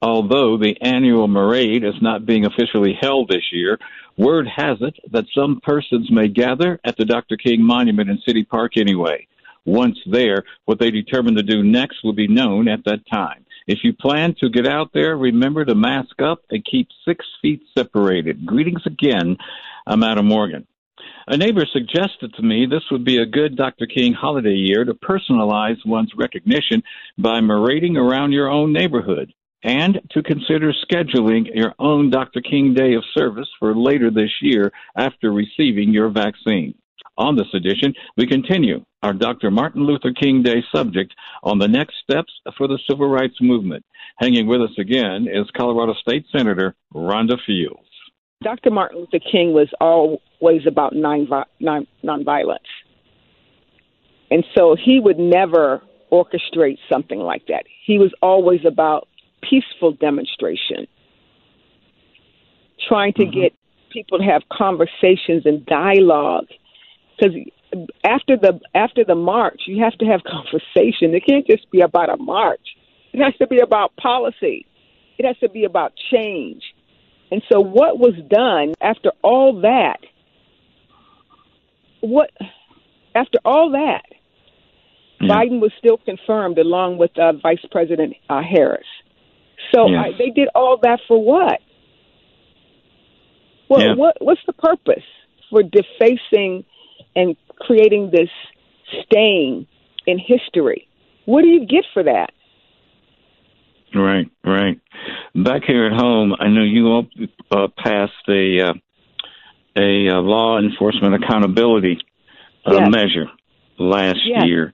Although the annual parade is not being officially held this year, word has it that some persons may gather at the Dr. King Monument in City Park anyway. Once there, what they determine to do next will be known at that time. If you plan to get out there, remember to mask up and keep six feet separated. Greetings again. Uh, I'm Adam Morgan. A neighbor suggested to me this would be a good Dr. King holiday year to personalize one's recognition by parading around your own neighborhood and to consider scheduling your own Dr. King Day of Service for later this year after receiving your vaccine. On this edition, we continue our Dr. Martin Luther King Day subject on the next steps for the civil rights movement. Hanging with us again is Colorado State Senator Rhonda Fields. Dr. Martin Luther King was always about non, non, nonviolence. And so he would never orchestrate something like that. He was always about peaceful demonstration, trying to mm-hmm. get people to have conversations and dialogue. Because after the after the march, you have to have conversation. It can't just be about a march. It has to be about policy. It has to be about change. And so, what was done after all that? What after all that? Yeah. Biden was still confirmed along with uh, Vice President uh, Harris. So yes. I, they did all that for what? Well, yeah. what what's the purpose for defacing and creating this stain in history? What do you get for that? Right, right. Back here at home, I know you all uh, passed a uh, a uh, law enforcement accountability uh, yes. measure last yes. year,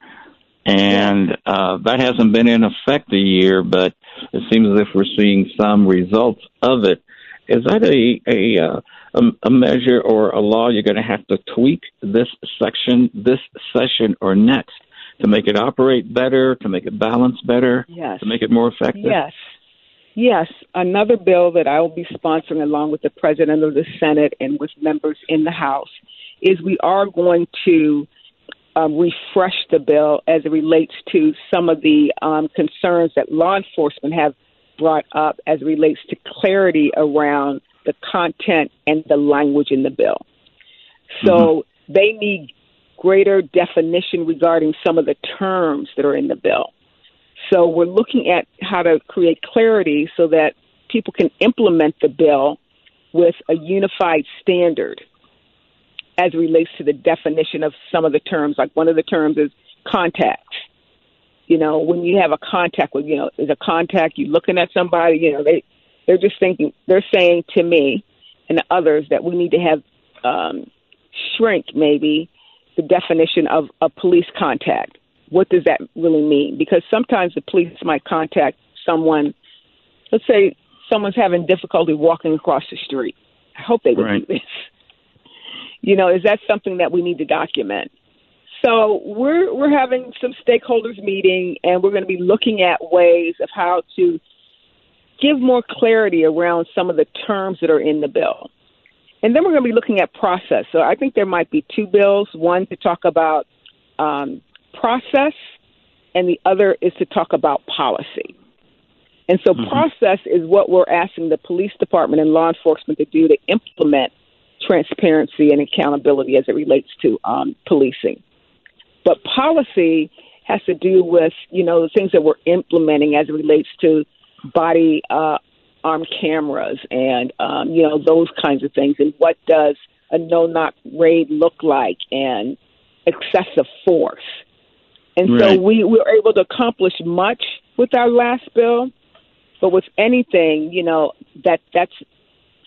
and uh, that hasn't been in effect a year, but it seems as if we're seeing some results of it. Is that a a uh, a, a measure or a law you're going to have to tweak this section, this session, or next to make it operate better, to make it balance better, yes. to make it more effective? Yes. Yes, another bill that I will be sponsoring along with the President of the Senate and with members in the House is we are going to um, refresh the bill as it relates to some of the um, concerns that law enforcement have brought up as it relates to clarity around the content and the language in the bill. So mm-hmm. they need greater definition regarding some of the terms that are in the bill. So we're looking at how to create clarity so that people can implement the bill with a unified standard as it relates to the definition of some of the terms. Like one of the terms is contact. You know, when you have a contact with, you know, is a contact, You're looking at somebody, you know, they, they're just thinking, they're saying to me and others that we need to have, um, shrink maybe the definition of a police contact. What does that really mean? Because sometimes the police might contact someone, let's say someone's having difficulty walking across the street. I hope they would right. do this you know, is that something that we need to document? So we're we're having some stakeholders meeting, and we're going to be looking at ways of how to give more clarity around some of the terms that are in the bill. And then we're going to be looking at process. So I think there might be two bills: one to talk about um, process, and the other is to talk about policy. And so, mm-hmm. process is what we're asking the police department and law enforcement to do to implement transparency and accountability as it relates to um, policing. But policy has to do with, you know, the things that we're implementing as it relates to body uh, arm cameras and, um, you know, those kinds of things. And what does a no knock raid look like and excessive force. And right. so we were able to accomplish much with our last bill, but with anything, you know, that that's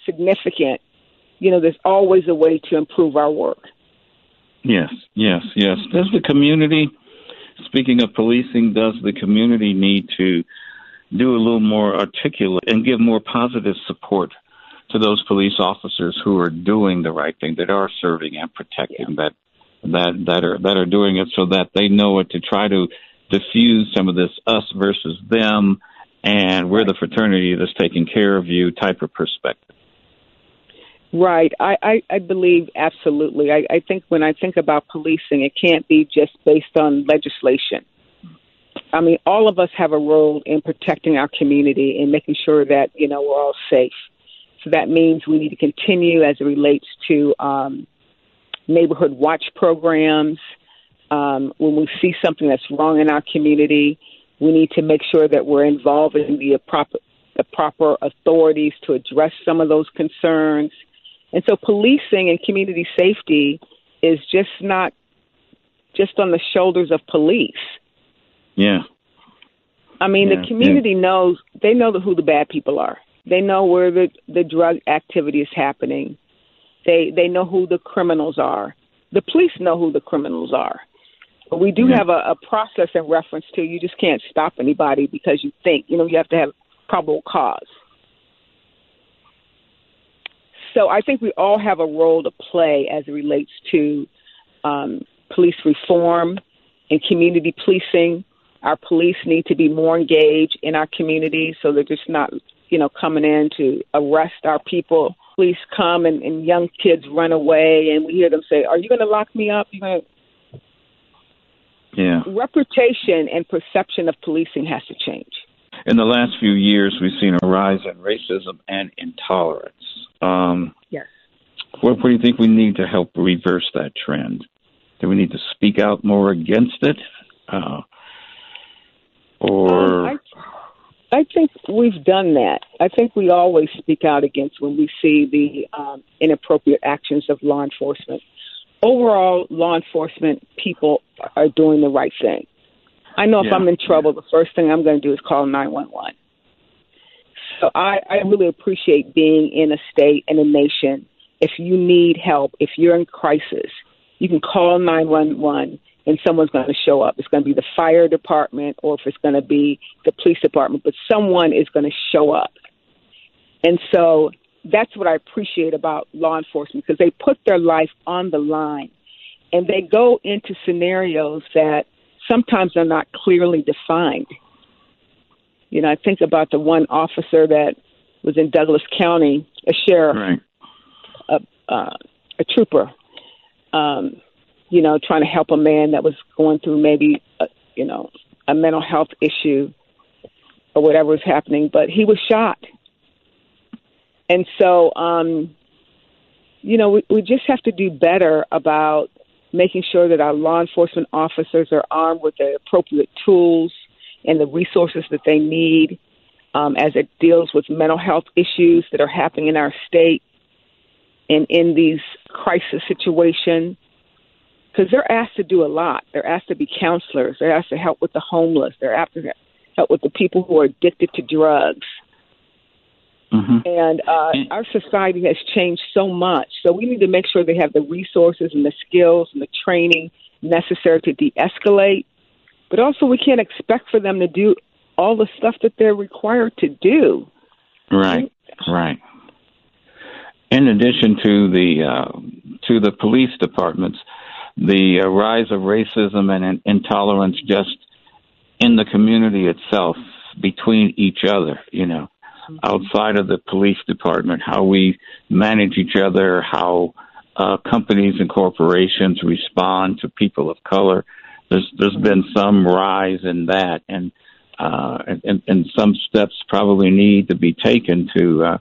significant you know, there's always a way to improve our work. Yes, yes, yes. Does the community, speaking of policing, does the community need to do a little more articulate and give more positive support to those police officers who are doing the right thing, that are serving and protecting, yeah. that that that are that are doing it so that they know it to try to diffuse some of this us versus them and we're the fraternity that's taking care of you type of perspective. Right. I, I, I believe absolutely. I, I think when I think about policing, it can't be just based on legislation. I mean, all of us have a role in protecting our community and making sure that you know we're all safe. So that means we need to continue as it relates to um, neighborhood watch programs. Um, when we see something that's wrong in our community, we need to make sure that we're involving the proper the proper authorities to address some of those concerns. And so, policing and community safety is just not just on the shoulders of police. Yeah. I mean, yeah, the community yeah. knows they know who the bad people are. They know where the the drug activity is happening. They they know who the criminals are. The police know who the criminals are. But we do yeah. have a, a process in reference to you just can't stop anybody because you think you know you have to have probable cause. So I think we all have a role to play as it relates to um, police reform and community policing. Our police need to be more engaged in our communities so they're just not, you know, coming in to arrest our people. Police come and, and young kids run away, and we hear them say, "Are you going to lock me up? You going to?" Yeah. Reputation and perception of policing has to change. In the last few years, we've seen a rise in racism and intolerance. Um, yes. What, what do you think we need to help reverse that trend? Do we need to speak out more against it? Uh, or. Um, I, I think we've done that. I think we always speak out against when we see the um, inappropriate actions of law enforcement. Overall, law enforcement people are doing the right thing. I know if yeah. I'm in trouble, the first thing I'm going to do is call 911. So I, I really appreciate being in a state and a nation. If you need help, if you're in crisis, you can call 911 and someone's going to show up. It's going to be the fire department or if it's going to be the police department, but someone is going to show up. And so that's what I appreciate about law enforcement because they put their life on the line and they go into scenarios that sometimes they're not clearly defined. You know, I think about the one officer that was in Douglas County, a sheriff, right. a, uh, a trooper, um, you know, trying to help a man that was going through maybe, a, you know, a mental health issue or whatever was happening, but he was shot. And so, um, you know, we, we just have to do better about making sure that our law enforcement officers are armed with the appropriate tools and the resources that they need um, as it deals with mental health issues that are happening in our state and in these crisis situations because they're asked to do a lot. They're asked to be counselors. They're asked to help with the homeless. They're asked to help with the people who are addicted to drugs. Mm-hmm. And uh, our society has changed so much. So we need to make sure they have the resources and the skills and the training necessary to de escalate. But also, we can't expect for them to do all the stuff that they're required to do. Right, right in addition to the uh, to the police departments, the uh, rise of racism and intolerance just in the community itself between each other, you know. Outside of the police department, how we manage each other, how uh, companies and corporations respond to people of color. There's there's mm-hmm. been some rise in that, and uh, and, and some steps probably need to be taken to uh,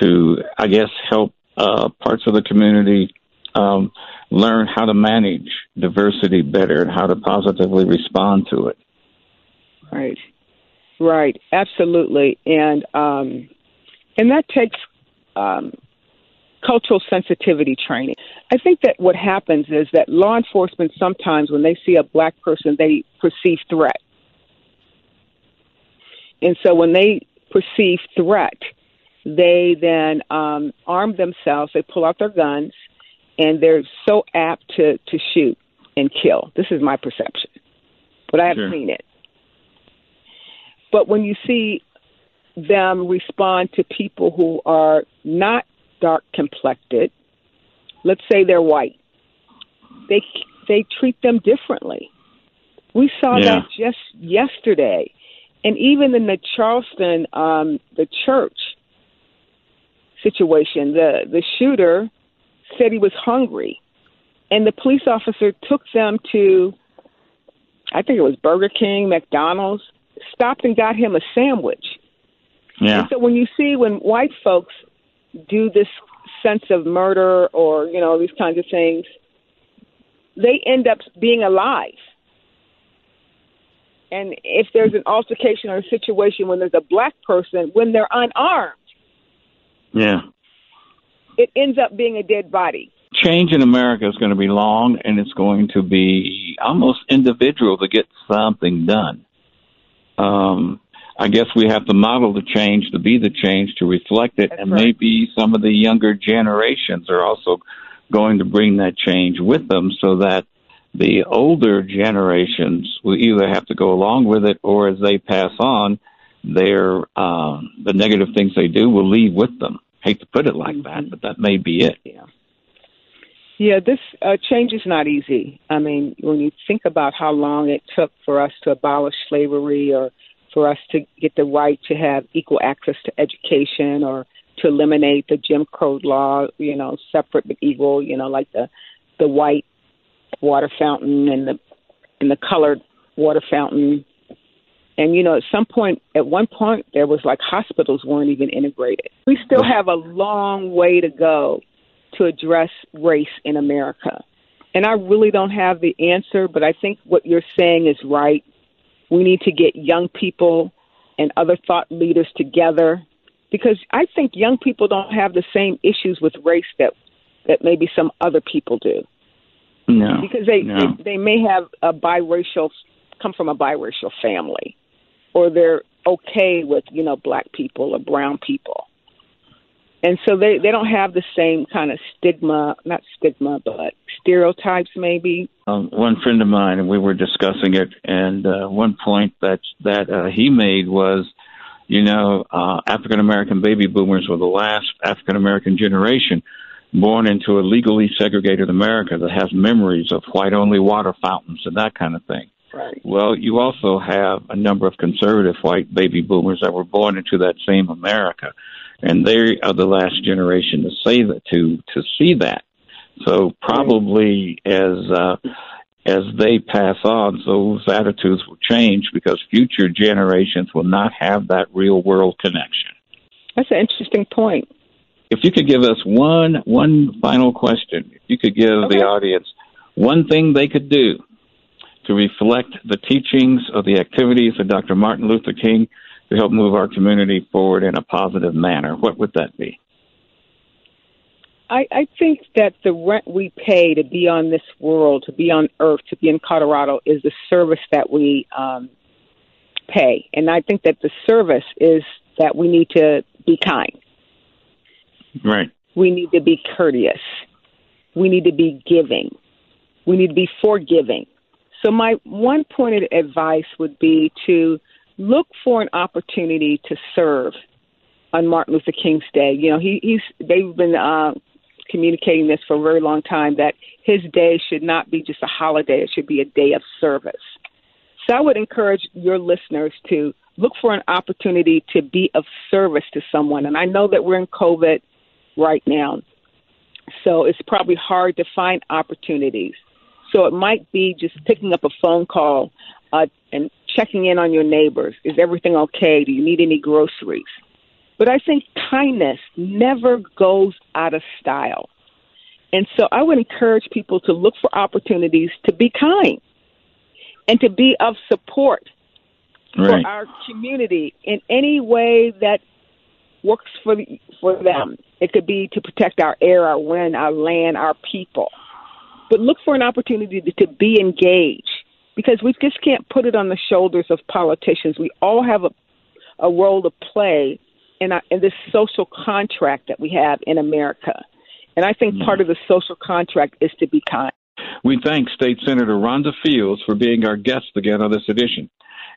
to, I guess, help uh, parts of the community um, learn how to manage diversity better and how to positively respond to it. Right, right, absolutely, and um, and that takes um, cultural sensitivity training. I think that what happens is that law enforcement sometimes, when they see a black person, they perceive threat, and so when they perceive threat, they then um, arm themselves, they pull out their guns, and they're so apt to, to shoot and kill. This is my perception, but I have sure. seen it. But when you see them respond to people who are not dark complected, let's say they're white, they they treat them differently. We saw yeah. that just yesterday, and even in the Charleston, um, the church, situation. The the shooter said he was hungry, and the police officer took them to I think it was Burger King, McDonald's, stopped and got him a sandwich. Yeah. And so when you see when white folks do this sense of murder or you know these kinds of things, they end up being alive. And if there's an altercation or a situation when there's a black person when they're unarmed, yeah, it ends up being a dead body. Change in America is going to be long, and it's going to be almost individual to get something done. Um, I guess we have to model the change to be the change to reflect it, That's and right. maybe some of the younger generations are also going to bring that change with them, so that the older generations will either have to go along with it, or as they pass on, their uh, the negative things they do will leave with them. Hate to put it like Mm-hmm. that, but that may be it. Yeah. Yeah, this uh, change is not easy. I mean, when you think about how long it took for us to abolish slavery or for us to get the right to have equal access to education or to eliminate the Jim Crow law, you know, separate but equal, you know, like the the white water fountain and the and the colored water fountain. And you know, at some point, at one point, there was like hospitals weren't even integrated. We still have a long way to go to address race in America. And I really don't have the answer, but I think what you're saying is right. We need to get young people and other thought leaders together because I think young people don't have the same issues with race that that maybe some other people do No, because they, no. they they may have a biracial come from a biracial family or they're okay with you know black people or brown people and so they they don't have the same kind of stigma not stigma but stereotypes maybe. Um, one friend of mine, and we were discussing it, and uh, one point that that uh, he made was, you know, uh, African American baby boomers were the last African American generation born into a legally segregated America that has memories of white only water fountains and that kind of thing. right. Well, you also have a number of conservative white baby boomers that were born into that same America, and they are the last generation to say that to to see that. So probably as uh, as they pass on, those attitudes will change because future generations will not have that real world connection. that's an interesting point If you could give us one one final question, if you could give Okay. the audience one thing they could do to reflect the teachings of the activities of Dr. Martin Luther King to help move our community forward in a positive manner, what would that be? I, I think that the rent we pay to be on this world, to be on Earth, to be in Colorado, is the service that we um, pay, and I think that the service is that we need to be kind. Right. We need to be courteous. We need to be giving. We need to be forgiving. So, my one point of advice would be to look for an opportunity to serve on Martin Luther King's Day. You know, he, he's they've been uh, communicating this for a very long time that his day should not be just a holiday; it should be a day of service. So, I would encourage your listeners to look for an opportunity to be of service to someone. And I know that we're in COVID right now. So it's probably hard to find opportunities. So it might be just picking up a phone call uh, and checking in on your neighbors. Is everything okay? Do you need any groceries? But I think kindness never goes out of style. And so I would encourage people to look for opportunities to be kind and to be of support Right. for our community in any way that works for the, for them. It could be to protect our air, our wind, our land, our people. But look for an opportunity to, to be engaged because we just can't put it on the shoulders of politicians. We all have a, a role to play in, our, in this social contract that we have in America. And I think mm. part of the social contract is to be kind. We thank State Senator Rhonda Fields for being our guest again on this edition.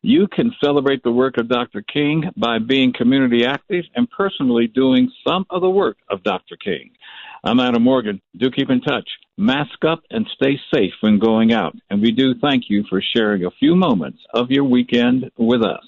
You can celebrate the work of Dr. King by being community active and personally doing some of the work of Dr. King. I'm Adam Morgan. Do keep in touch. Mask up and stay safe when going out. And we do thank you for sharing a few moments of your weekend with us.